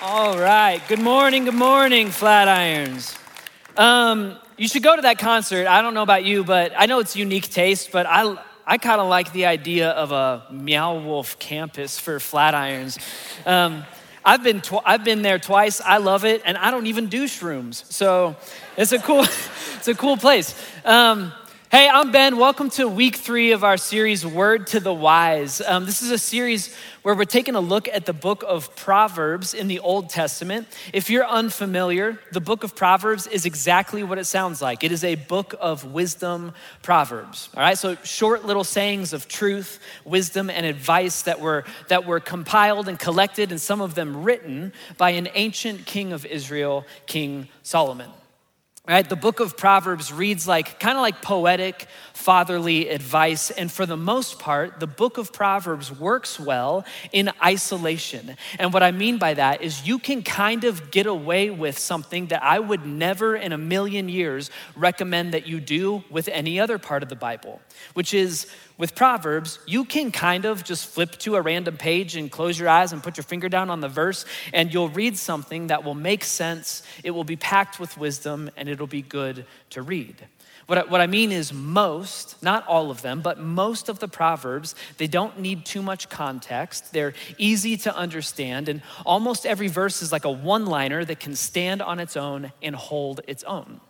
All right. Good morning. Good morning, Flatirons. Um, you should go to that concert. I don't know about you, but I know it's unique taste, but I, I kind of like the idea of a Meow Wolf campus for Flatirons. Um, I've been, tw- I've been there twice. I love it, and I don't even do shrooms. So it's a cool, it's a cool place. Um, Hey, I'm Ben. Welcome to week three of our series, Word to the Wise. Um, this is a series where we're taking a look at the book of Proverbs in the Old Testament. If you're unfamiliar, the book of Proverbs is exactly what it sounds like it is a book of wisdom proverbs. All right, so short little sayings of truth, wisdom, and advice that were, that were compiled and collected, and some of them written by an ancient king of Israel, King Solomon. Right? The book of Proverbs reads like kind of like poetic, fatherly advice. And for the most part, the book of Proverbs works well in isolation. And what I mean by that is you can kind of get away with something that I would never in a million years recommend that you do with any other part of the Bible, which is with Proverbs, you can kind of just flip to a random page and close your eyes and put your finger down on the verse, and you'll read something that will make sense. It will be packed with wisdom, and it'll be good to read. What I, what I mean is, most, not all of them, but most of the Proverbs, they don't need too much context. They're easy to understand, and almost every verse is like a one liner that can stand on its own and hold its own.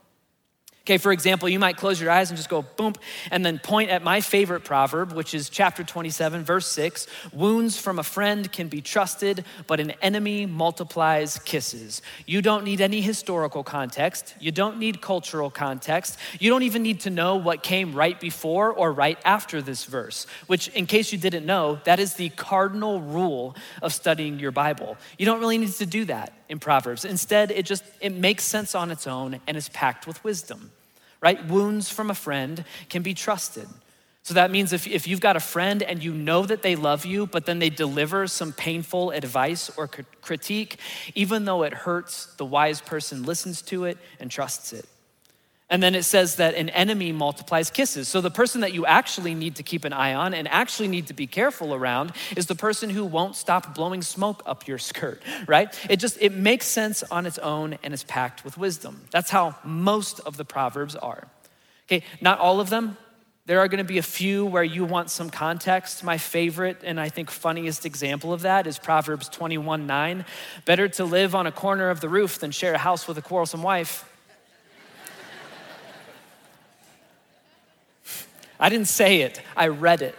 Okay, for example, you might close your eyes and just go boom, and then point at my favorite proverb, which is chapter 27, verse 6. Wounds from a friend can be trusted, but an enemy multiplies kisses. You don't need any historical context. You don't need cultural context. You don't even need to know what came right before or right after this verse, which, in case you didn't know, that is the cardinal rule of studying your Bible. You don't really need to do that in Proverbs. Instead, it just it makes sense on its own and is packed with wisdom right? Wounds from a friend can be trusted. So that means if, if you've got a friend and you know that they love you, but then they deliver some painful advice or critique, even though it hurts, the wise person listens to it and trusts it. And then it says that an enemy multiplies kisses. So the person that you actually need to keep an eye on and actually need to be careful around is the person who won't stop blowing smoke up your skirt, right? It just it makes sense on its own and is packed with wisdom. That's how most of the proverbs are. Okay, not all of them. There are going to be a few where you want some context. My favorite and I think funniest example of that is Proverbs 21 9. Better to live on a corner of the roof than share a house with a quarrelsome wife. I didn't say it, I read it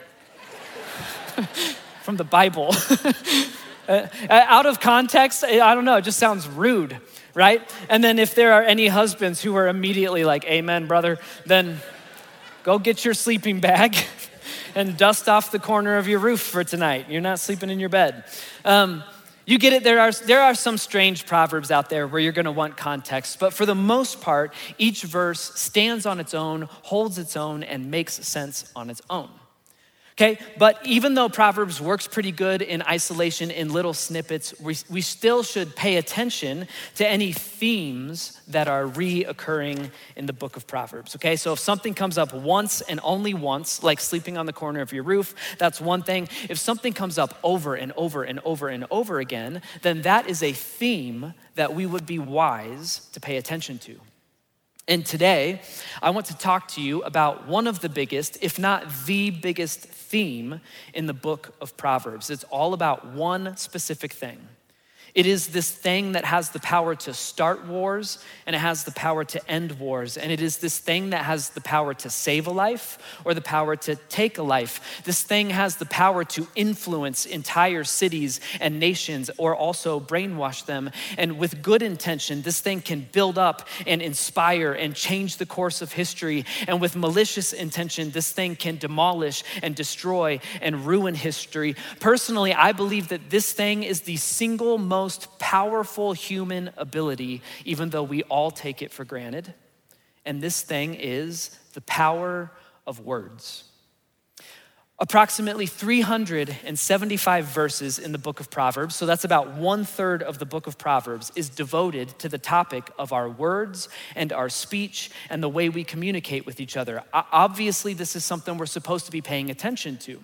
from the Bible. Uh, uh, out of context, I don't know, it just sounds rude, right? And then if there are any husbands who are immediately like, Amen, brother, then go get your sleeping bag and dust off the corner of your roof for tonight. You're not sleeping in your bed. Um, you get it, there are, there are some strange proverbs out there where you're gonna want context, but for the most part, each verse stands on its own, holds its own, and makes sense on its own. Okay, but even though Proverbs works pretty good in isolation, in little snippets, we, we still should pay attention to any themes that are reoccurring in the book of Proverbs. Okay, so if something comes up once and only once, like sleeping on the corner of your roof, that's one thing. If something comes up over and over and over and over again, then that is a theme that we would be wise to pay attention to. And today, I want to talk to you about one of the biggest, if not the biggest theme in the book of Proverbs. It's all about one specific thing it is this thing that has the power to start wars and it has the power to end wars. And it is this thing that has the power to save a life or the power to take a life. This thing has the power to influence entire cities and nations or also brainwash them. And with good intention, this thing can build up and inspire and change the course of history. And with malicious intention, this thing can demolish and destroy and ruin history. Personally, I believe that this thing is the single most most powerful human ability, even though we all take it for granted. And this thing is the power of words. Approximately 375 verses in the book of Proverbs, so that's about one third of the book of Proverbs, is devoted to the topic of our words and our speech and the way we communicate with each other. Obviously, this is something we're supposed to be paying attention to.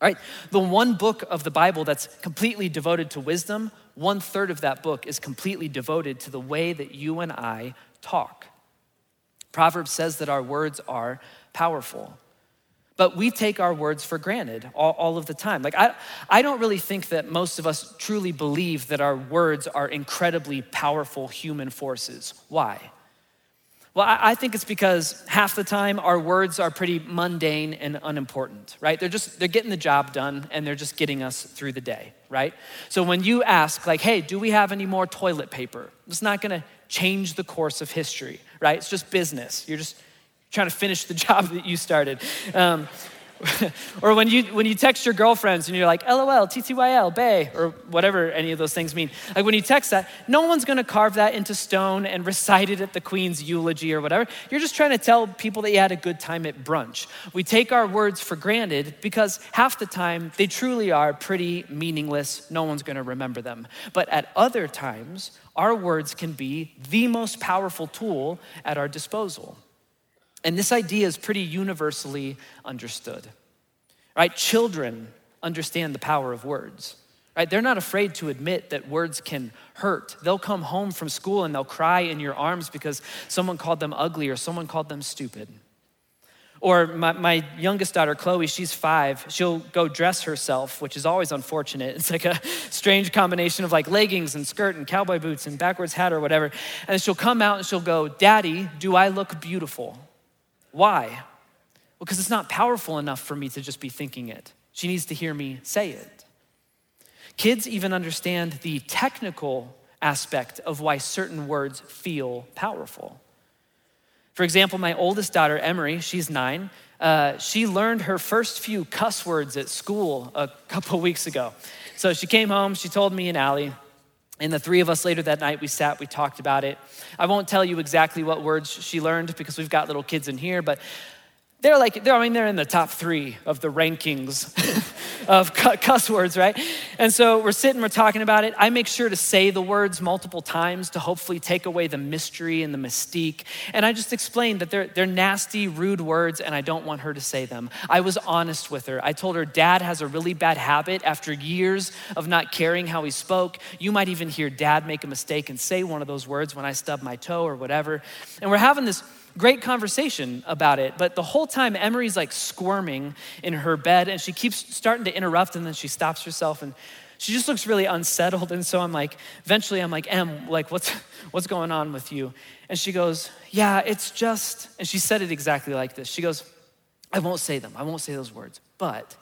Right, the one book of the Bible that's completely devoted to wisdom, one third of that book is completely devoted to the way that you and I talk. Proverbs says that our words are powerful. But we take our words for granted all, all, of the time. Like, I, I don't really think that most of us truly believe that our words are incredibly powerful human forces. Why? Well, I, think it's because half the time our words are pretty mundane and unimportant, right? They're just, they're getting the job done and they're just getting us through the day, right? So when you ask, like, hey, do we have any more toilet paper? It's not gonna change the course of history, right? It's just business. You're just trying to finish the job that you started. Um, or when you when you text your girlfriends and you're like lol ttyl bay or whatever any of those things mean. Like when you text that no one's to carve that into stone and recite it at the queen's eulogy or whatever. You're just trying to tell people that you had a good time at brunch. We take our words for granted because half the time they truly are pretty meaningless. No one's to remember them. But at other times our words can be the most powerful tool at our disposal and this idea is pretty universally understood. Right? Children understand the power of words. Right? They're not afraid to admit that words can hurt. They'll come home from school and they'll cry in your arms because someone called them ugly or someone called them stupid. Or my, my, youngest daughter, Chloe, she's five. She'll go dress herself, which is always unfortunate. It's like a strange combination of like leggings and skirt and cowboy boots and backwards hat or whatever. And she'll come out and she'll go, Daddy, do I look beautiful? Why? Well, Because it's not powerful enough for me to just be thinking it. She needs to hear me say it. Kids even understand the technical aspect of why certain words feel powerful. For example, my oldest daughter, Emery, she's nine. Uh, she learned her first few cuss words at school a couple weeks ago. So she came home, she told me and Allie, and the three of us later that night, we sat, we talked about it. I won't tell you exactly what words she learned because we've got little kids in here, but they're like, they're, I mean, they're in the top three of the rankings of cuss words, right? And so we're sitting, we're talking about it. I make sure to say the words multiple times to hopefully take away the mystery and the mystique. And I just explained that they're, they're nasty, rude words, and I don't want her to say them. I was honest with her. I told her, Dad has a really bad habit after years of not caring how he spoke. You might even hear Dad make a mistake and say one of those words when I stub my toe or whatever. And we're having this great conversation about it. But the whole time, Emery's like squirming in her bed and she keeps starting to interrupt and then she stops herself and she just looks really unsettled. And so I'm like, eventually I'm like, Em, like, what's, what's going on with you? And she goes, Yeah, it's just, and she said it exactly like this. She goes, I won't say them, I won't say those words, but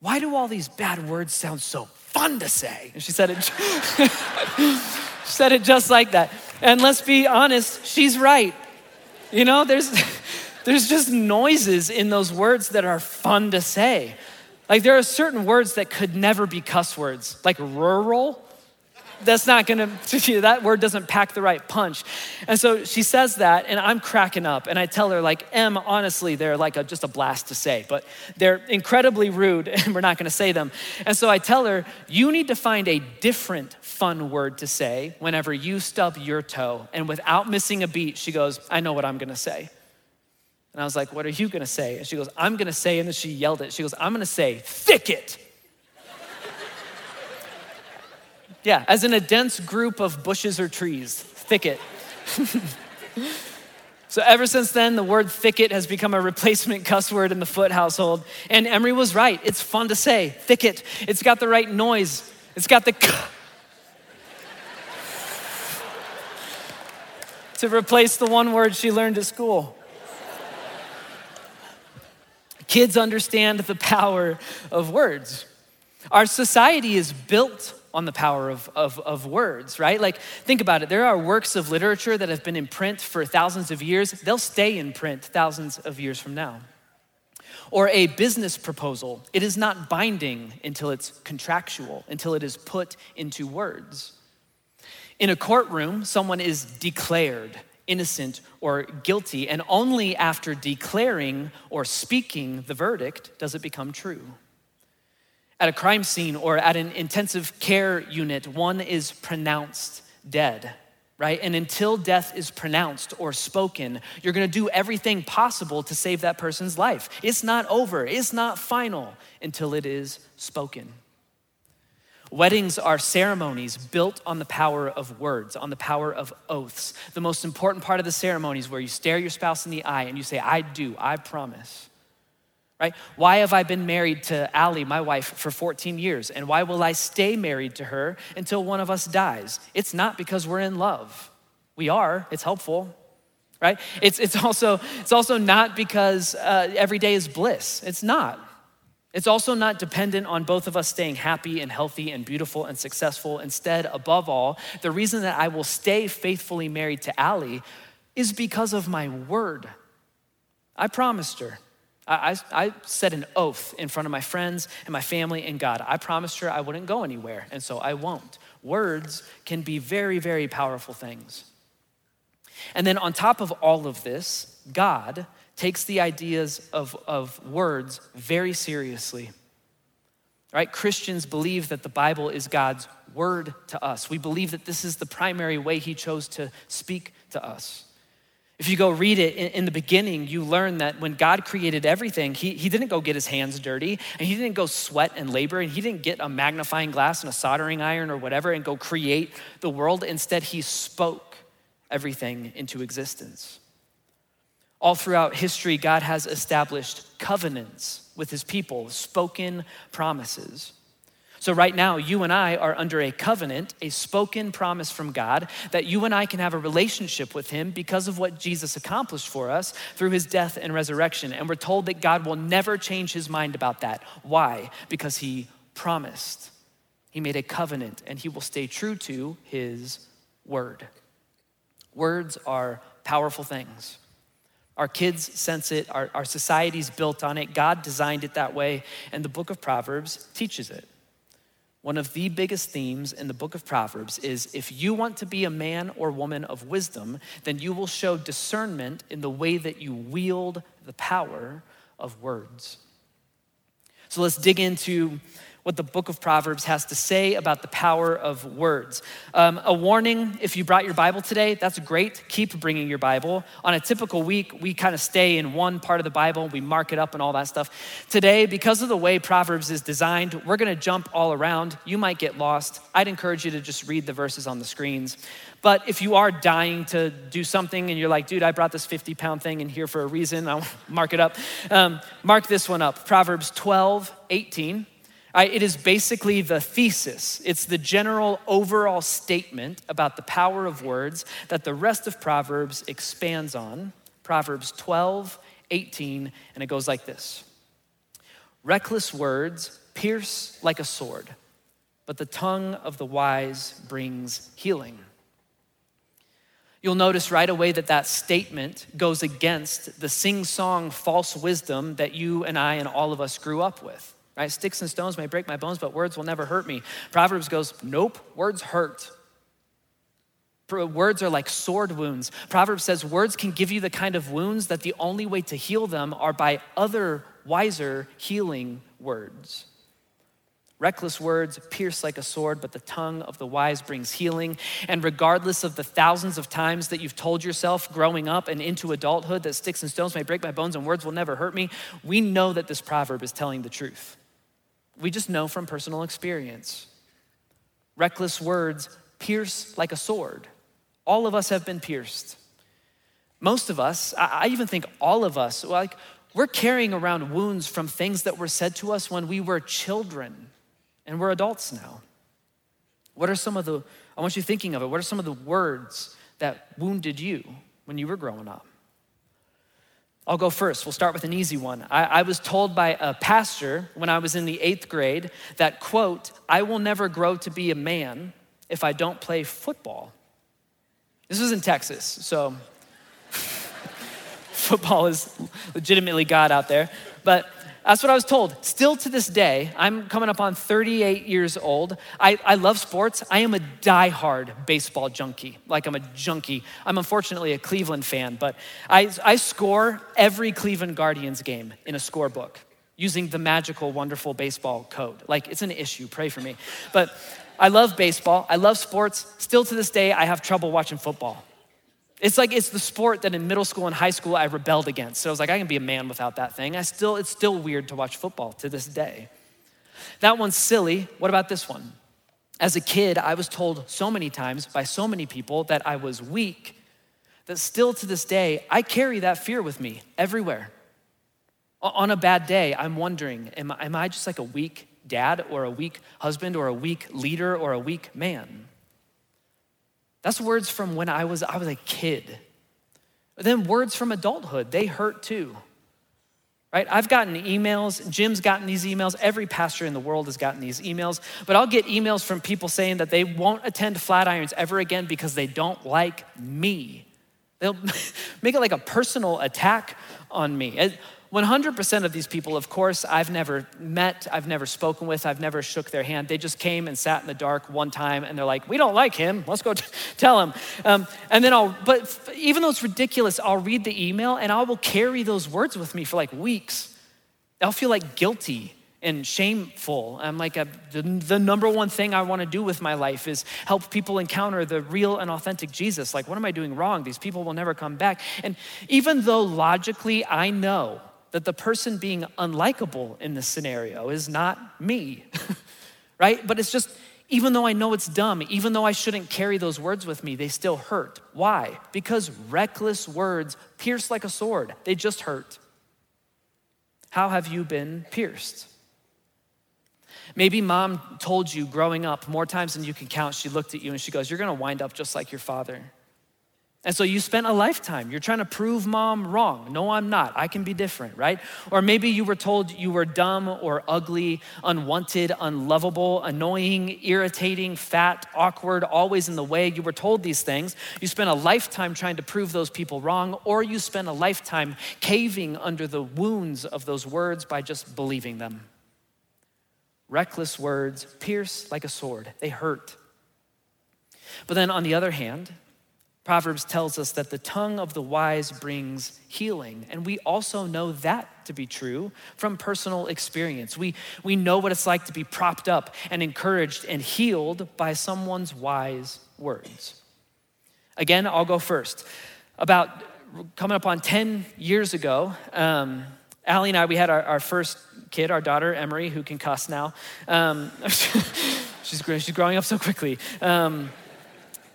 why do all these bad words sound so fun to say? And she said it, she said it just like that. And let's be honest, she's right. You know, there's, there's just noises in those words that are fun to say. Like there are certain words that could never be cuss words, like rural. That's not gonna, that word doesn't pack the right punch. And so she says that, and I'm cracking up. And I tell her, like, Em, honestly, they're like a, just a blast to say, but they're incredibly rude, and we're not gonna say them. And so I tell her, you need to find a different fun word to say whenever you stub your toe. And without missing a beat, she goes, I know what I'm gonna say. And I was like, What are you gonna say? And she goes, I'm gonna say, and then she yelled it. She goes, I'm gonna say, thicket. Yeah, as in a dense group of bushes or trees, thicket. so ever since then, the word thicket has become a replacement cuss word in the Foot household. And Emery was right. It's fun to say, thicket. It's got the right noise. It's got the c to replace the one word she learned at school. Kids understand the power of words. Our society is built on the power of, of, of, words, right? Like, think about it. There are works of literature that have been in print for thousands of years, they'll stay in print thousands of years from now. Or a business proposal, it is not binding until it's contractual, until it is put into words. In a courtroom, someone is declared innocent or guilty, and only after declaring or speaking the verdict does it become true. At a crime scene or at an intensive care unit, one is pronounced dead right? And until death is pronounced or spoken, you're gonna do everything possible to save that person's life. It's not over, it's not final until it is spoken. Weddings are ceremonies built on the power of words, on the power of oaths. The most important part of the ceremony is where you stare your spouse in the eye and you say, I do, I promise. Right? Why have I been married to Allie, my wife, for 14 years? And why will I stay married to her until one of us dies? It's not because we're in love. We are, it's helpful, right? It's, it's, also, it's also not because uh, every day is bliss. It's not. It's also not dependent on both of us staying happy and healthy and beautiful and successful. Instead, above all, the reason that I will stay faithfully married to Allie is because of my word. I promised her. I, I, I set an oath in front of my friends and my family and God. I promised her I wouldn't go anywhere, and so I won't. Words can be very, very powerful things. And then on top of all of this, God takes the ideas of, of words very seriously. Right? Christians believe that the Bible is God's word to us. We believe that this is the primary way He chose to speak to us. If you go read it in, in, the beginning, you learn that when God created everything, he, he didn't go get his hands dirty and he didn't go sweat and labor and he didn't get a magnifying glass and a soldering iron or whatever and go create the world. Instead, he spoke everything into existence. All throughout history, God has established covenants with his people, spoken promises. So, right now, you and I are under a covenant, a spoken promise from God that you and I can have a relationship with Him because of what Jesus accomplished for us through His death and resurrection. And we're told that God will never change His mind about that. Why? Because He promised. He made a covenant and He will stay true to His word. Words are powerful things. Our kids sense it, our, our society's built on it. God designed it that way, and the book of Proverbs teaches it. One of the biggest themes in the book of Proverbs is if you want to be a man or woman of wisdom, then you will show discernment in the way that you wield the power of words. So let's dig into what the book of Proverbs has to say about the power of words. Um, a warning if you brought your Bible today, that's great. Keep bringing your Bible. On a typical week, we kind of stay in one part of the Bible, we mark it up and all that stuff. Today, because of the way Proverbs is designed, we're going to jump all around. You might get lost. I'd encourage you to just read the verses on the screens. But if you are dying to do something and you're like, dude, I brought this 50 pound thing in here for a reason, I'll mark it up. Um, mark this one up Proverbs 12, 18. It is basically the thesis, it's the general overall statement about the power of words that the rest of Proverbs expands on. Proverbs 12, 18, and it goes like this Reckless words pierce like a sword, but the tongue of the wise brings healing. You'll notice right away that that statement goes against the sing song false wisdom that you and I and all of us grew up with right? Sticks and stones may break my bones, but words will never hurt me. Proverbs goes, nope, words hurt. Words are like sword wounds. Proverbs says words can give you the kind of wounds that the only way to heal them are by other, wiser, healing words. Reckless words pierce like a sword, but the tongue of the wise brings healing. And regardless of the thousands of times that you've told yourself growing up and into adulthood that sticks and stones may break my bones and words will never hurt me, we know that this proverb is telling the truth. We just know from personal experience. Reckless words pierce like a sword. All of us have been pierced. Most of us, I even think all of us, like we're carrying around wounds from things that were said to us when we were children and we're adults now. What are some of the, I want you thinking of it, what are some of the words that wounded you when you were growing up? I'll go first. We'll start with an easy one. I, I, was told by a pastor when I was in the eighth grade that, quote, I will never grow to be a man if I don't play football. This was in Texas, so football is legitimately God out there. But that's what I was told. Still to this day, I'm coming up on 38 years old. I, I love sports. I am a die-hard baseball junkie. Like I'm a junkie. I'm unfortunately a Cleveland fan, but I, I score every Cleveland Guardians game in a scorebook using the magical, wonderful baseball code. Like it's an issue. Pray for me. But I love baseball, I love sports. Still to this day, I have trouble watching football. It's like it's the sport that in middle school and high school I rebelled against. So I was like, I can be a man without that thing. I still, it's still weird to watch football to this day. That one's silly. What about this one? As a kid, I was told so many times by so many people that I was weak that still to this day, I carry that fear with me everywhere. On a bad day, I'm wondering, am, am I just like a weak dad or a weak husband or a weak leader or a weak man? That's words from when I was, I was a kid. But then words from adulthood, they hurt too. Right? I've gotten emails, Jim's gotten these emails, every pastor in the world has gotten these emails, but I'll get emails from people saying that they won't attend Flatirons ever again because they don't like me. They'll make it like a personal attack on me. 100% of these people, of course, I've never met, I've never spoken with, I've never shook their hand. They just came and sat in the dark one time and they're like, we don't like him, let's go t- tell him. Um, and then I'll, but f- even though it's ridiculous, I'll read the email and I will carry those words with me for like weeks. I'll feel like guilty and shameful. I'm like, a, the, the number one thing I want to do with my life is help people encounter the real and authentic Jesus. Like, what am I doing wrong? These people will never come back. And even though logically I know, that the person being unlikable in this scenario is not me, right? But it's just, even though I know it's dumb, even though I shouldn't carry those words with me, they still hurt. Why? Because reckless words pierce like a sword, they just hurt. How have you been pierced? Maybe mom told you growing up more times than you can count, she looked at you and she goes, You're gonna wind up just like your father. And so you spent a lifetime. You're trying to prove mom wrong. No, I'm not. I can be different, right? Or maybe you were told you were dumb or ugly, unwanted, unlovable, annoying, irritating, fat, awkward, always in the way. You were told these things. You spent a lifetime trying to prove those people wrong, or you spent a lifetime caving under the wounds of those words by just believing them. Reckless words pierce like a sword, they hurt. But then on the other hand, Proverbs tells us that the tongue of the wise brings healing. And we also know that to be true from personal experience. We, we know what it's like to be propped up and encouraged and healed by someone's wise words. Again, I'll go first. About coming up on 10 years ago, um, Allie and I, we had our, our, first kid, our daughter, Emery, who can cuss now. Um, she's, she's growing up so quickly. Um,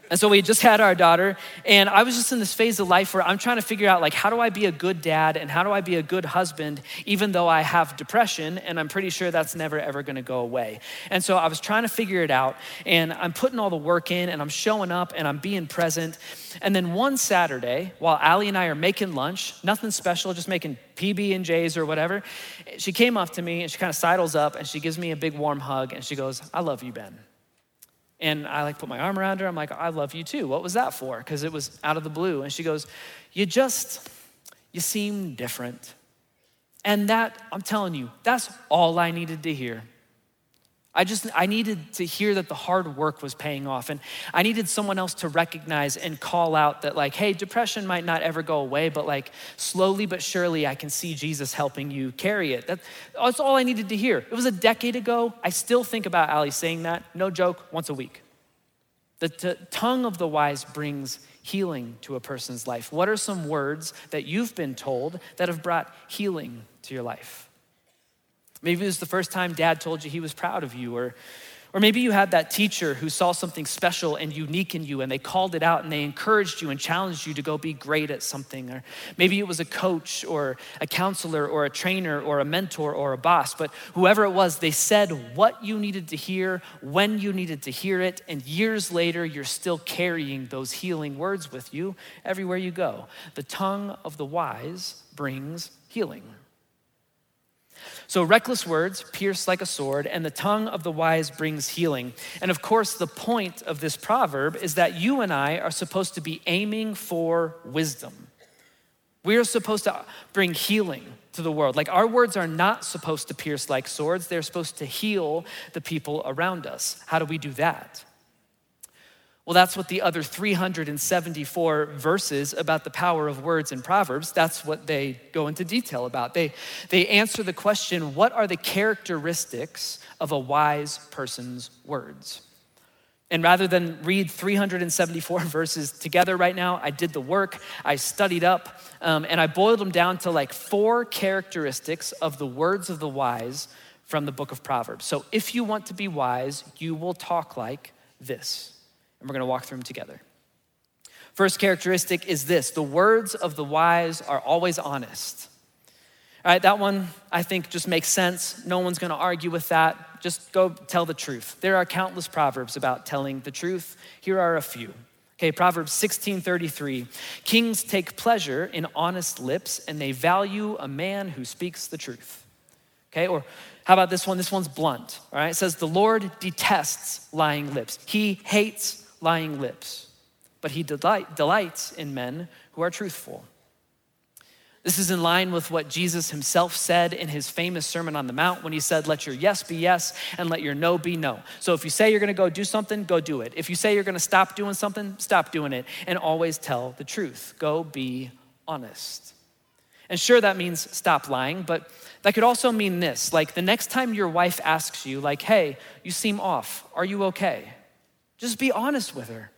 and so we just had our daughter, and I was just in this phase of life where I'm trying to figure out like how do I be a good dad and how do I be a good husband even though I have depression and I'm pretty sure that's never ever to go away. And so I was trying to figure it out and I'm putting all the work in and I'm showing up and I'm being present. And then one Saturday, while Allie and I are making lunch, nothing special, just making PB and J's or whatever, she came up to me and she kind of sidles up and she gives me a big warm hug and she goes, "I love you, Ben." And I like put my arm around her. I'm like, I love you too. What was that for? Because it was out of the blue. And she goes, You just, you seem different. And that, I'm telling you, that's all I needed to hear. I just, I needed to hear that the hard work was paying off. And I needed someone else to recognize and call out that, like, hey, depression might not ever go away, but like, slowly but surely, I can see Jesus helping you carry it. That, that's all I needed to hear. It was a decade ago. I still think about Allie saying that, no joke, once a week. The t- tongue of the wise brings healing to a person's life. What are some words that you've been told that have brought healing to your life? Maybe it was the first time dad told you he was proud of you, or, or maybe you had that teacher who saw something special and unique in you and they called it out and they encouraged you and challenged you to go be great at something. Or maybe it was a coach or a counselor or a trainer or a mentor or a boss. But whoever it was, they said what you needed to hear, when you needed to hear it. And years later, you're still carrying those healing words with you everywhere you go. The tongue of the wise brings healing. So, reckless words pierce like a sword, and the tongue of the wise brings healing. And of course, the point of this proverb is that you and I are supposed to be aiming for wisdom. We are supposed to bring healing to the world. Like, our words are not supposed to pierce like swords, they're supposed to heal the people around us. How do we do that? Well, that's what the other 374 verses about the power of words in Proverbs, that's what they go into detail about. They, they answer the question what are the characteristics of a wise person's words? And rather than read 374 verses together right now, I did the work, I studied up, um, and I boiled them down to like four characteristics of the words of the wise from the book of Proverbs. So if you want to be wise, you will talk like this. And we're gonna walk through them together. First characteristic is this the words of the wise are always honest. All right, that one I think just makes sense. No one's gonna argue with that. Just go tell the truth. There are countless proverbs about telling the truth. Here are a few. Okay, Proverbs 16:33. Kings take pleasure in honest lips and they value a man who speaks the truth. Okay, or how about this one? This one's blunt. All right, it says, The Lord detests lying lips. He hates lying lips, but he delight, delights in men who are truthful. This is in line with what Jesus himself said in his famous Sermon on the Mount when he said, Let your yes be yes and let your no be no. So if you say you're gonna go do something, go do it. If you say you're gonna stop doing something, stop doing it. And always tell the truth. Go be honest. And sure, that means stop lying, but that could also mean this like the next time your wife asks you, like, hey, you seem off, are you okay? Just be honest with her.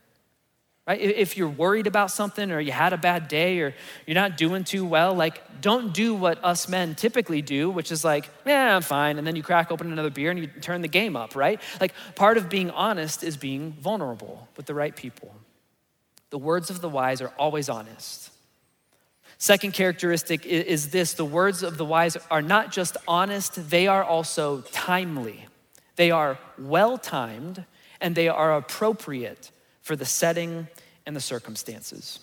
Right? If you're worried about something or you had a bad day or you're not doing too well, like don't do what us men typically do, which is like, yeah, I'm fine. And then you crack open another beer and you turn the game up, right? Like part of being honest is being vulnerable with the right people. The words of the wise are always honest. Second characteristic is this the words of the wise are not just honest, they are also timely. They are well timed and they are appropriate for the setting and the circumstances.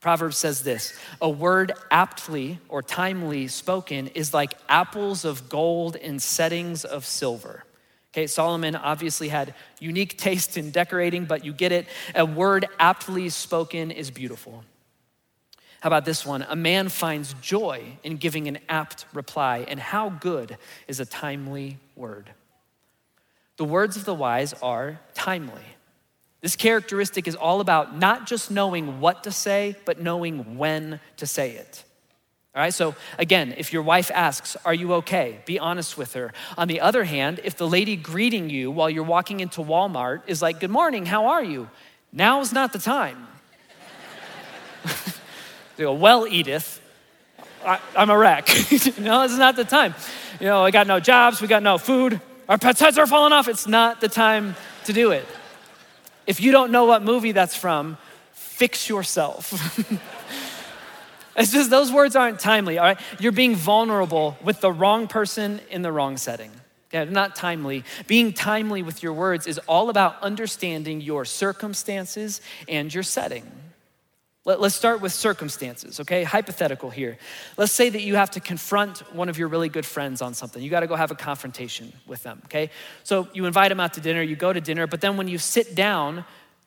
Proverbs says this a word aptly or timely spoken is like apples of gold in settings of silver. Okay, Solomon obviously had unique taste in decorating, but you get it. A word aptly spoken is beautiful. How about this one? A man finds joy in giving an apt reply, and how good is a timely word? The words of the wise are timely. This characteristic is all about not just knowing what to say, but knowing when to say it. All right, so again, if your wife asks, Are you okay? Be honest with her. On the other hand, if the lady greeting you while you're walking into Walmart is like, Good morning, how are you? Now's not the time. They go, Well, Edith, I, am a wreck. no, it's not the time. You know, I got no jobs, we got no food, our pets' heads are falling off. It's not the time to do it. If you don't know what movie that's from, fix yourself. it's just those words aren't timely, all right? You're being vulnerable with the wrong person in the wrong setting. Yeah, not timely. Being timely with your words is all about understanding your circumstances and your setting. Let, us start with circumstances, okay? Hypothetical here. Let's say that you have to confront one of your really good friends on something. You got to go have a confrontation with them, okay? So you invite them out to dinner, you go to dinner, but then when you sit down,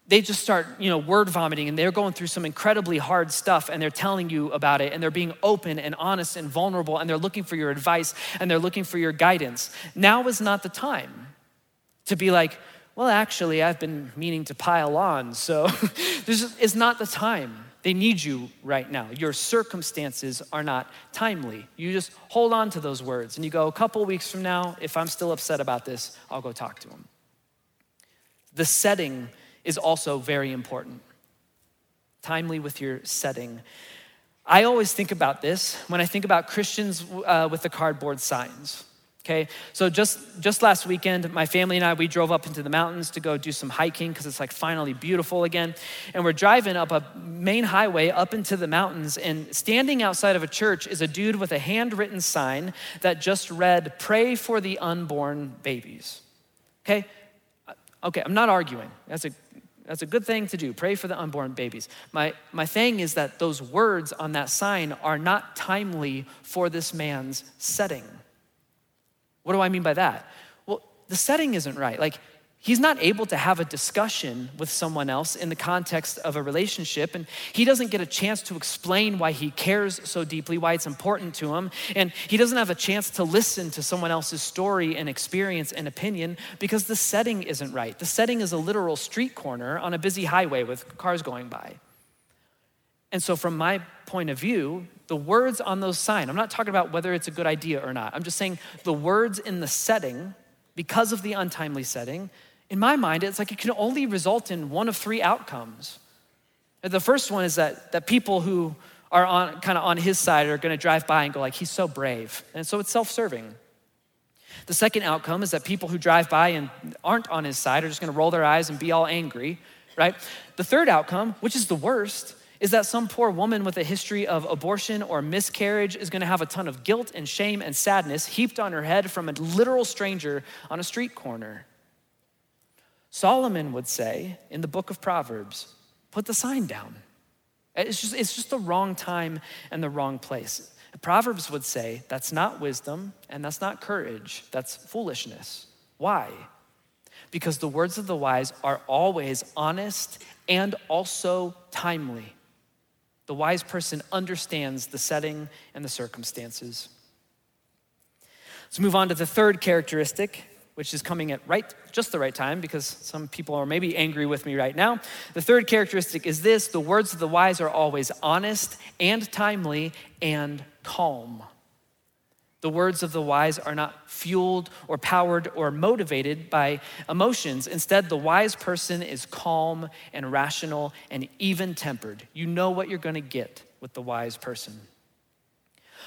they just start, you know, word vomiting and they're going through some incredibly hard stuff and they're telling you about it and they're being open and honest and vulnerable and they're looking for your advice and they're looking for your guidance. Now is not the time to be like, well, actually, I've been meaning to pile on, so this is not the time. They need you right now. Your circumstances are not timely. You just hold on to those words and you go, a couple weeks from now, if I'm still upset about this, I'll go talk to them. The setting is also very important. Timely with your setting. I always think about this when I think about Christians uh, with the cardboard signs. Okay, so just just last weekend, my family and I we drove up into the mountains to go do some hiking because it's like finally beautiful again, and we're driving up a main highway up into the mountains, and standing outside of a church is a dude with a handwritten sign that just read "Pray for the unborn babies." Okay, uh, okay, I'm not arguing. That's a that's a good thing to do. Pray for the unborn babies. My, my thing is that those words on that sign are not timely for this man's setting. What do I mean by that? Well, the setting isn't right. Like, he's not able to have a discussion with someone else in the context of a relationship, and he doesn't get a chance to explain why he cares so deeply, why it's important to him, and he doesn't have a chance to listen to someone else's story and experience and opinion because the setting isn't right. The setting is a literal street corner on a busy highway with cars going by. And so, from my point of view, the words on those signs, I'm not talking about whether it's a good idea or not. I'm just saying the words in the setting, because of the untimely setting, in my mind, it's like it can only result in one of three outcomes. The first one is that, that people who are on kind of on his side are going to drive by and go like, he's so brave. And so it's self-serving. The second outcome is that people who drive by and aren't on his side are just going to roll their eyes and be all angry, right? The third outcome, which is the worst, is that some poor woman with a history of abortion or miscarriage is going to have a ton of guilt and shame and sadness heaped on her head from a literal stranger on a street corner. Solomon would say in the book of Proverbs, put the sign down. It's just, it's just the wrong time and the wrong place. Proverbs would say that's not wisdom and that's not courage, that's foolishness. Why? Because the words of the wise are always honest and also timely. The wise person understands the setting and the circumstances. Let's move on to the third characteristic which is coming at right just the right time because some people are maybe angry with me right now. The third characteristic is this the words of the wise are always honest and timely and calm. The words of the wise are not fueled or powered or motivated by emotions. Instead, the wise person is calm and rational and even tempered. You know what you're going to get with the wise person.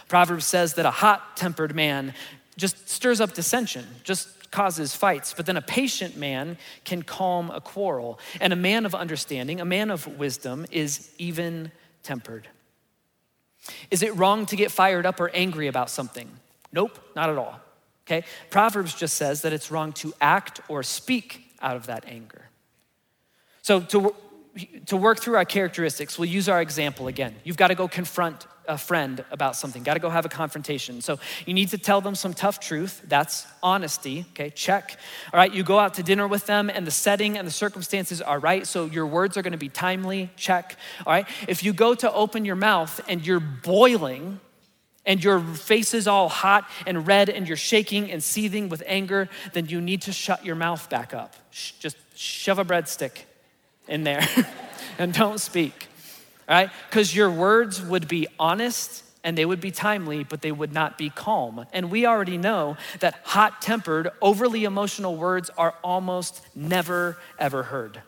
Proverbs says that a hot tempered man just stirs up dissension, just causes fights, but then a patient man can calm a quarrel. And a man of understanding, a man of wisdom, is even tempered. Is it wrong to get fired up or angry about something? Nope, not at all. Okay? Proverbs just says that it's wrong to act or speak out of that anger. So, to, to work through our characteristics, we'll use our example again. You've got to go confront a friend about something, got to go have a confrontation. So you need to tell them some tough truth. That's honesty, okay? Check. All right, you go out to dinner with them and the setting and the circumstances are right, so your words are going to be timely. Check. All right, if you go to open your mouth and you're boiling, and your face is all hot and red and you're shaking and seething with anger, then you need to shut your mouth back up. Just shove a breadstick in there and don't speak right? Because your words would be honest and they would be timely, but they would not be calm. And we already know that hot tempered, overly emotional words are almost never, ever heard.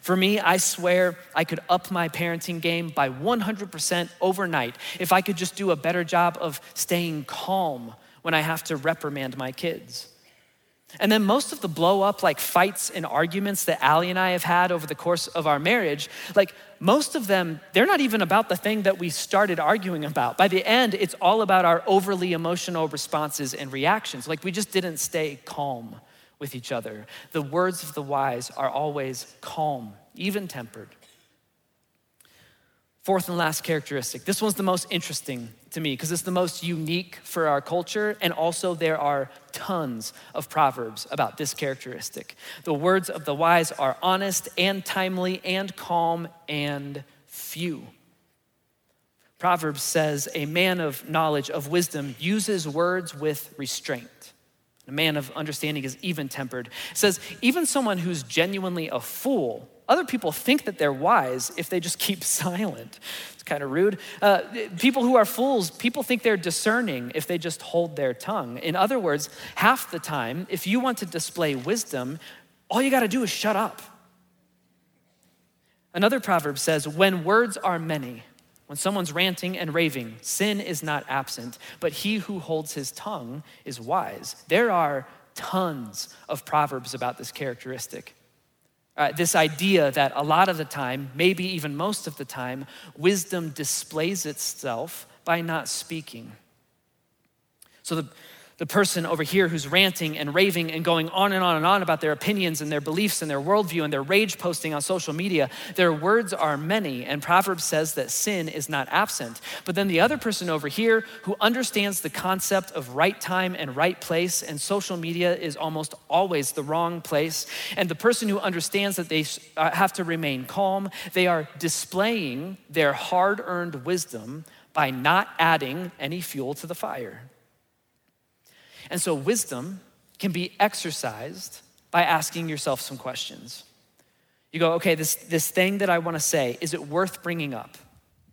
For me, I swear I could up my parenting game by 100% overnight if I could just do a better job of staying calm when I have to reprimand my kids. And then most of the blow up, like fights and arguments that Allie and I have had over the course of our marriage, like most of them, they're not even about the thing that we started arguing about. By the end, it's all about our overly emotional responses and reactions. Like we just didn't stay calm with each other. The words of the wise are always calm, even tempered. Fourth and last characteristic. This one's the most interesting to me because it's the most unique for our culture, and also there are tons of proverbs about this characteristic. The words of the wise are honest and timely and calm and few. Proverbs says, A man of knowledge, of wisdom, uses words with restraint. A man of understanding is even tempered. It says, Even someone who's genuinely a fool other people think that they're wise if they just keep silent. It's kind of rude. Uh, people who are fools, people think they're discerning if they just hold their tongue. In other words, half the time, if you want to display wisdom, all you got to do is shut up. Another proverb says, When words are many, when someone's ranting and raving, sin is not absent, but he who holds his tongue is wise. There are tons of proverbs about this characteristic. Uh, this idea that a lot of the time, maybe even most of the time, wisdom displays itself by not speaking. So the, the person over here who's ranting and raving and going on and on and on about their opinions and their beliefs and their worldview and their rage posting on social media, their words are many. And Proverbs says that sin is not absent. But then the other person over here who understands the concept of right time and right place, and social media is almost always the wrong place. And the person who understands that they uh, have to remain calm, they are displaying their hard earned wisdom by not adding any fuel to the fire. And so, wisdom can be exercised by asking yourself some questions. You go, okay, this, this thing that I want to say, is it worth bringing up?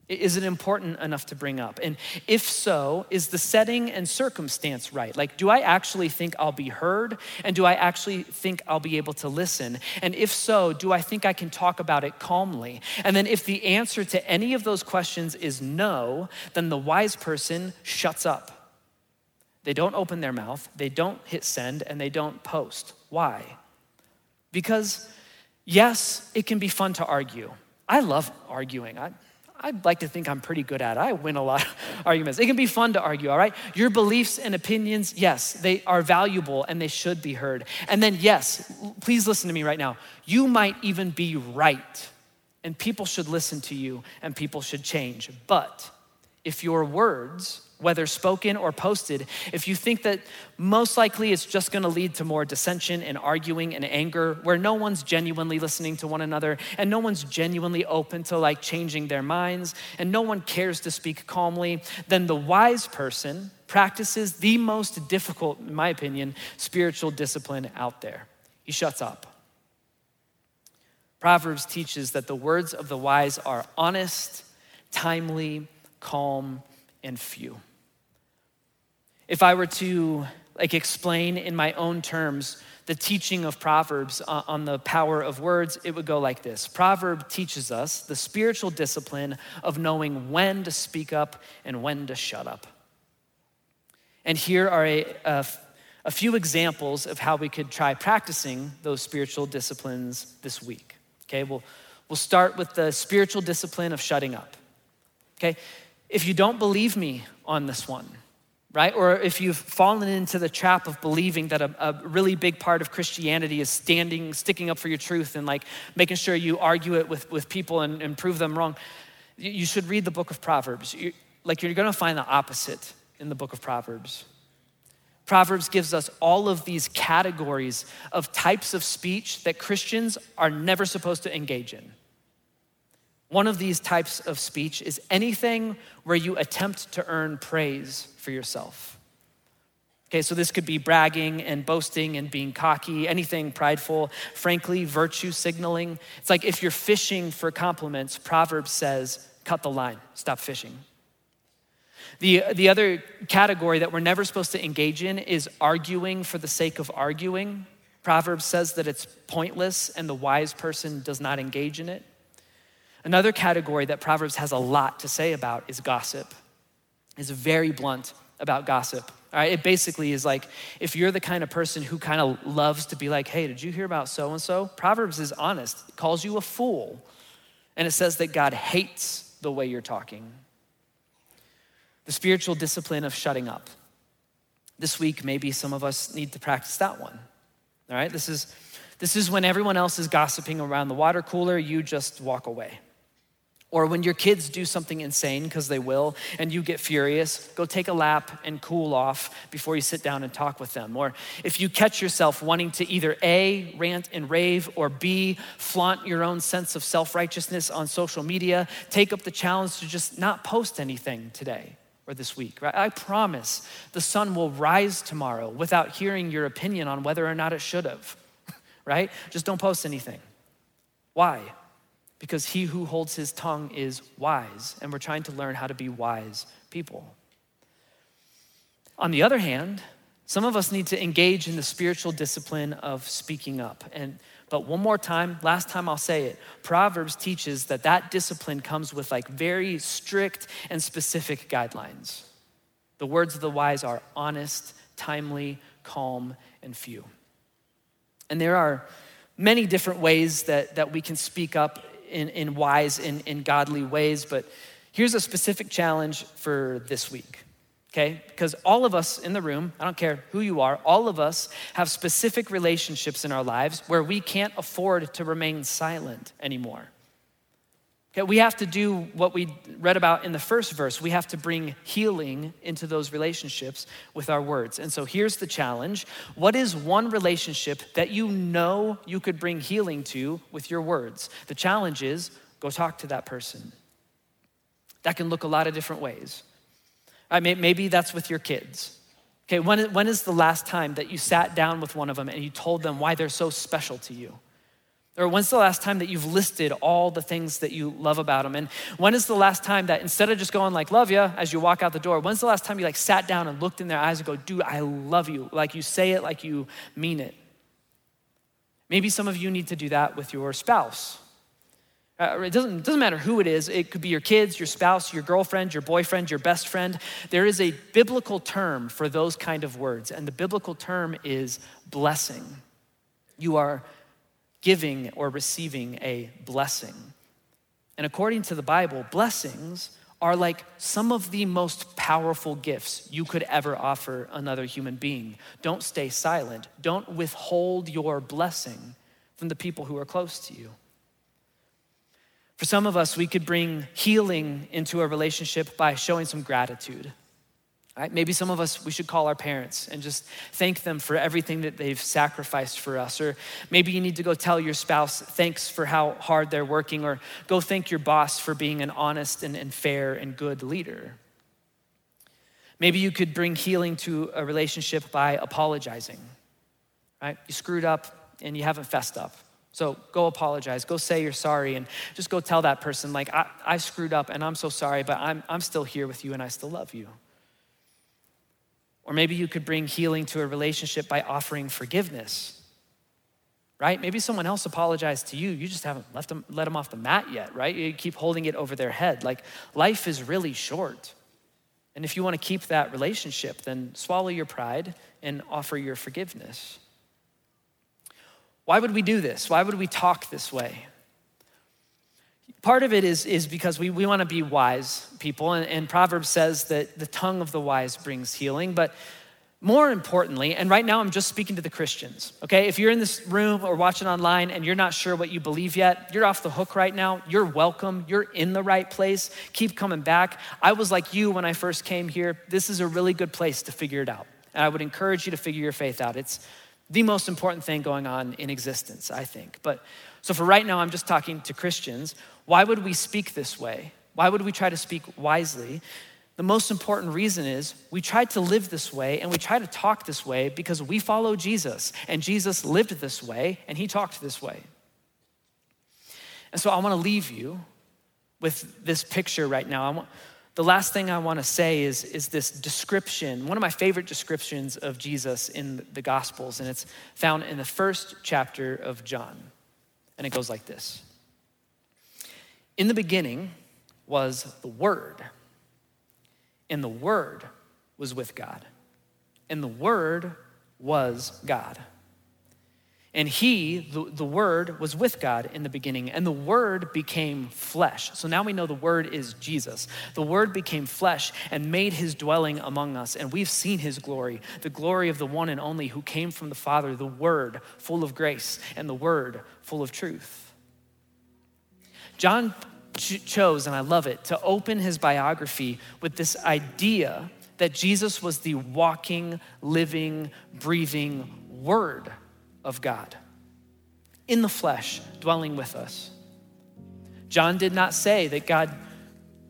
Is it important enough to bring up? And if so, is the setting and circumstance right? Like, do I actually think I'll be heard? And do I actually think I'll be able to listen? And if so, do I think I can talk about it calmly? And then, if the answer to any of those questions is no, then the wise person shuts up. They don't open their mouth, they don't hit send, and they don't post. Why? Because, yes, it can be fun to argue. I love arguing. I, I'd like to think I'm pretty good at it. I win a lot of arguments. It can be fun to argue, all right? Your beliefs and opinions, yes, they are valuable and they should be heard. And then, yes, please listen to me right now. You might even be right, and people should listen to you and people should change. But if your words whether spoken or posted, if you think that most likely it's just gonna lead to more dissension and arguing and anger, where no one's genuinely listening to one another and no one's genuinely open to like changing their minds and no one cares to speak calmly, then the wise person practices the most difficult, in my opinion, spiritual discipline out there. He shuts up. Proverbs teaches that the words of the wise are honest, timely, calm, and few. If I were to like explain in my own terms the teaching of Proverbs on the power of words, it would go like this. Proverb teaches us the spiritual discipline of knowing when to speak up and when to shut up. And here are a, a, a few examples of how we could try practicing those spiritual disciplines this week. Okay, we'll, we'll start with the spiritual discipline of shutting up. Okay, if you don't believe me on this one, right? Or if you've fallen into the trap of believing that a, a, really big part of Christianity is standing, sticking up for your truth and like making sure you argue it with, with people and, and prove them wrong, you, should read the book of Proverbs. You, like you're gonna find the opposite in the book of Proverbs. Proverbs gives us all of these categories of types of speech that Christians are never supposed to engage in. One of these types of speech is anything where you attempt to earn praise for yourself. Okay, so this could be bragging and boasting and being cocky, anything prideful, frankly, virtue signaling. It's like if you're fishing for compliments, Proverbs says, cut the line, stop fishing. The, the other category that we're never supposed to engage in is arguing for the sake of arguing. Proverbs says that it's pointless and the wise person does not engage in it. Another category that Proverbs has a lot to say about is gossip. It's very blunt about gossip. All right, it basically is like if you're the kind of person who kind of loves to be like, hey, did you hear about so and so? Proverbs is honest, it calls you a fool. And it says that God hates the way you're talking. The spiritual discipline of shutting up. This week, maybe some of us need to practice that one. All right, this is, this is when everyone else is gossiping around the water cooler, you just walk away. Or when your kids do something insane, because they will, and you get furious, go take a lap and cool off before you sit down and talk with them. Or if you catch yourself wanting to either A, rant and rave, or B, flaunt your own sense of self righteousness on social media, take up the challenge to just not post anything today or this week. Right? I promise the sun will rise tomorrow without hearing your opinion on whether or not it should have, right? Just don't post anything. Why? Because he who holds his tongue is wise, and we're trying to learn how to be wise people. On the other hand, some of us need to engage in the spiritual discipline of speaking up. And but one more time, last time I'll say it. Proverbs teaches that that discipline comes with like very strict and specific guidelines. The words of the wise are honest, timely, calm, and few. And there are many different ways that, that we can speak up in, in wise, in, in godly ways. But here's a specific challenge for this week, okay? Because all of us in the room, I don't care who you are, all of us have specific relationships in our lives where we can't afford to remain silent anymore. Okay, we have to do what we read about in the first verse. We have to bring healing into those relationships with our words. And so here's the challenge What is one relationship that you know you could bring healing to with your words? The challenge is go talk to that person. That can look a lot of different ways. Right, maybe that's with your kids. Okay, when, when is the last time that you sat down with one of them and you told them why they're so special to you? Or when's the last time that you've listed all the things that you love about them? And when is the last time that instead of just going like, love you, as you walk out the door, when's the last time you like sat down and looked in their eyes and go, dude, I love you? Like you say it like you mean it. Maybe some of you need to do that with your spouse. Uh, it doesn't, doesn't matter who it is. It could be your kids, your spouse, your girlfriend, your boyfriend, your best friend. There is a biblical term for those kind of words, and the biblical term is blessing. You are giving or receiving a blessing. And according to the Bible, blessings are like some of the most powerful gifts you could ever offer another human being. Don't stay silent, don't withhold your blessing from the people who are close to you. For some of us, we could bring healing into a relationship by showing some gratitude. Right? Maybe some of us, we should call our parents and just thank them for everything that they've sacrificed for us. Or maybe you need to go tell your spouse thanks for how hard they're working, or go thank your boss for being an honest and, and fair and good leader. Maybe you could bring healing to a relationship by apologizing, right? You screwed up and you haven't fessed up. So go apologize, go say you're sorry, and just go tell that person, like, I, I screwed up and I'm so sorry, but I'm, I'm still here with you and I still love you. Or maybe you could bring healing to a relationship by offering forgiveness, right? Maybe someone else apologized to you. You just haven't left them, let them off the mat yet, right? You keep holding it over their head. Like life is really short. And if you want to keep that relationship, then swallow your pride and offer your forgiveness. Why would we do this? Why would we talk this way? Part of it is, is because we, we want to be wise people, and, and Proverbs says that the tongue of the wise brings healing. But more importantly, and right now I'm just speaking to the Christians, okay? If you're in this room or watching online and you're not sure what you believe yet, you're off the hook right now. You're welcome. You're in the right place. Keep coming back. I was like you when I first came here. This is a really good place to figure it out. And I would encourage you to figure your faith out. It's the most important thing going on in existence, I think. But so for right now, I'm just talking to Christians. Why would we speak this way? Why would we try to speak wisely? The most important reason is we try to live this way and we try to talk this way because we follow Jesus, and Jesus lived this way and he talked this way. And so I want to leave you with this picture right now. Want, the last thing I want to say is, is this description, one of my favorite descriptions of Jesus in the Gospels, and it's found in the first chapter of John. And it goes like this In the beginning was the Word, and the Word was with God, and the Word was God. And he, the, the Word, was with God in the beginning, and the Word became flesh. So now we know the Word is Jesus. The Word became flesh and made his dwelling among us, and we've seen his glory, the glory of the one and only who came from the Father, the Word full of grace, and the Word full of truth. John ch- chose, and I love it, to open his biography with this idea that Jesus was the walking, living, breathing Word of God in the flesh, dwelling with us. John did not say that God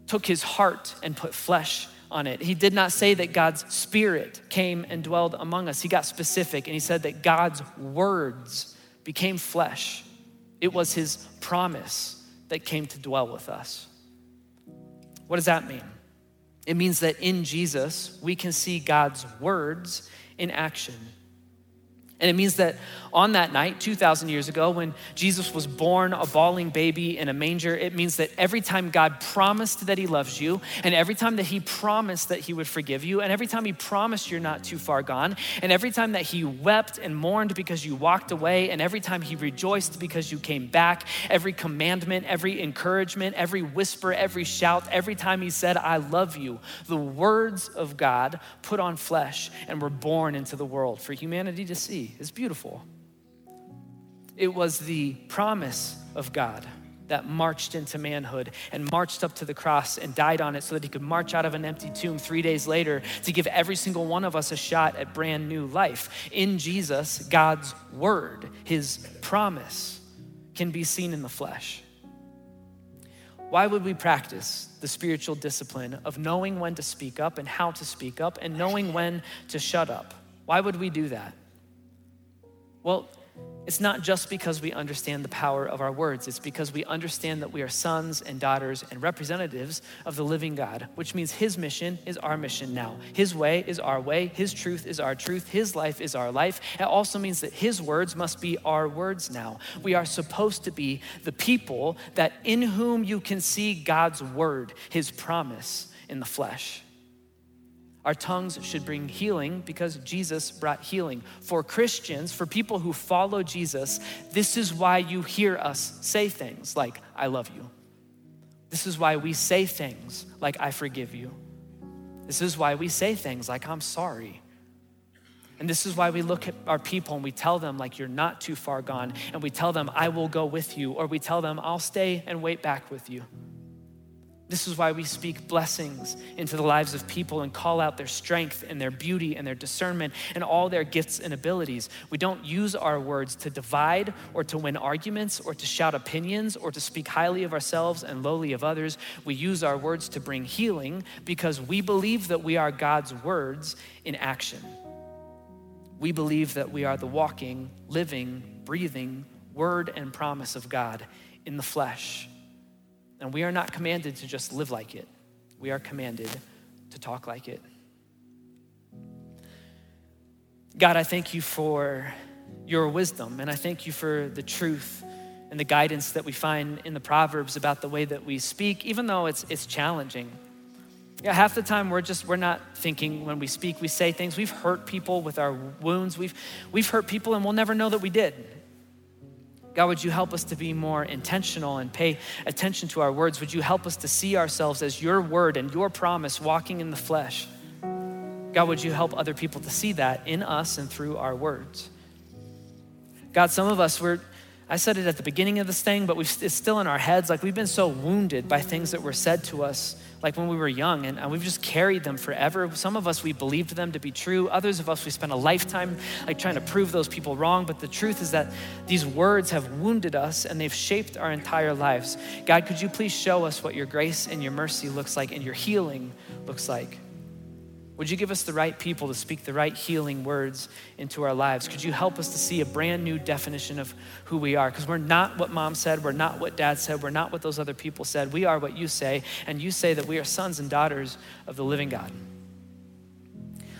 took his heart and put flesh on it. He did not say that God's spirit came and dwelled among us. He got specific and he said that God's words became flesh. It was his promise that came to dwell with us. What does that mean? It means that in Jesus, we can see God's words in action. And it means that on that night, 2,000 years ago, when Jesus was born, a bawling baby in a manger, it means that every time God promised that He loves you, and every time that He promised that He would forgive you, and every time He promised you're not too far gone, and every time that He wept and mourned because you walked away, and every time He rejoiced because you came back, every commandment, every encouragement, every whisper, every shout, every time He said, I love you, the words of God put on flesh and were born into the world for humanity to see is beautiful. It was the promise of God that marched into manhood and marched up to the cross and died on it so that he could march out of an empty tomb three days later to give every single one of us a shot at brand new life. In Jesus, God's word, his promise, can be seen in the flesh. Why would we practice the spiritual discipline of knowing when to speak up and how to speak up and knowing when to shut up? Why would we do that? Well, it's not just because we understand the power of our words, it's because we understand that we are sons and daughters and representatives of the living God, which means His mission is our mission now. His way is our way, His truth is our truth, His life is our life. It also means that His words must be our words now. We are supposed to be the people that in whom you can see God's word, His promise in the flesh. Our tongues should bring healing because Jesus brought healing. For Christians, for people who follow Jesus, this is why you hear us say things like, I love you. This is why we say things like, I forgive you. This is why we say things like, I'm sorry. And this is why we look at our people and we tell them, like, you're not too far gone. And we tell them, I will go with you. Or we tell them, I'll stay and wait back with you. This is why we speak blessings into the lives of people and call out their strength and their beauty and their discernment and all their gifts and abilities. We don't use our words to divide or to win arguments or to shout opinions or to speak highly of ourselves and lowly of others. We use our words to bring healing because we believe that we are God's words in action. We believe that we are the walking, living, breathing word and promise of God in the flesh. And we are not commanded to just live like it, we are commanded to talk like it. God, I thank you for your wisdom, and I thank you for the truth and the guidance that we find in the Proverbs about the way that we speak, even though it's, it's challenging. Yeah, half the time we're just we're not thinking when we speak. We say things. We've hurt people with our wounds. We've we've hurt people and we'll never know that we did. God, would you help us to be more intentional and pay attention to our words? Would you help us to see ourselves as your word and your promise walking in the flesh? God, would you help other people to see that in us and through our words? God, some of us, we're, I said it at the beginning of this thing, but it's still in our heads. Like we've been so wounded by things that were said to us like when we were young, and we've just carried them forever. Some of us, we believed them to be true. Others of us, we spent a lifetime like trying to prove those people wrong. But the truth is that these words have wounded us and they've shaped our entire lives. God, could you please show us what your grace and your mercy looks like and your healing looks like? Would you give us the right people to speak the right healing words into our lives? Could you help us to see a brand new definition of who we are? Because we're not what mom said, we're not what dad said, we're not what those other people said. We are what you say, and you say that we are sons and daughters of the living God.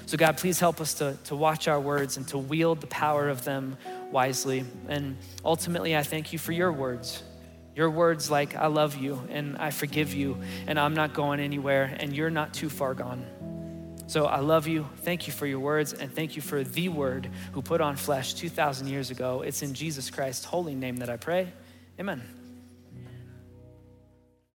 So, God, please help us to, to watch our words and to wield the power of them wisely. And ultimately, I thank you for your words. Your words like, I love you and I forgive you and I'm not going anywhere and you're not too far gone. So I love you. Thank you for your words, and thank you for the word who put on flesh 2,000 years ago. It's in Jesus Christ's holy name that I pray. Amen.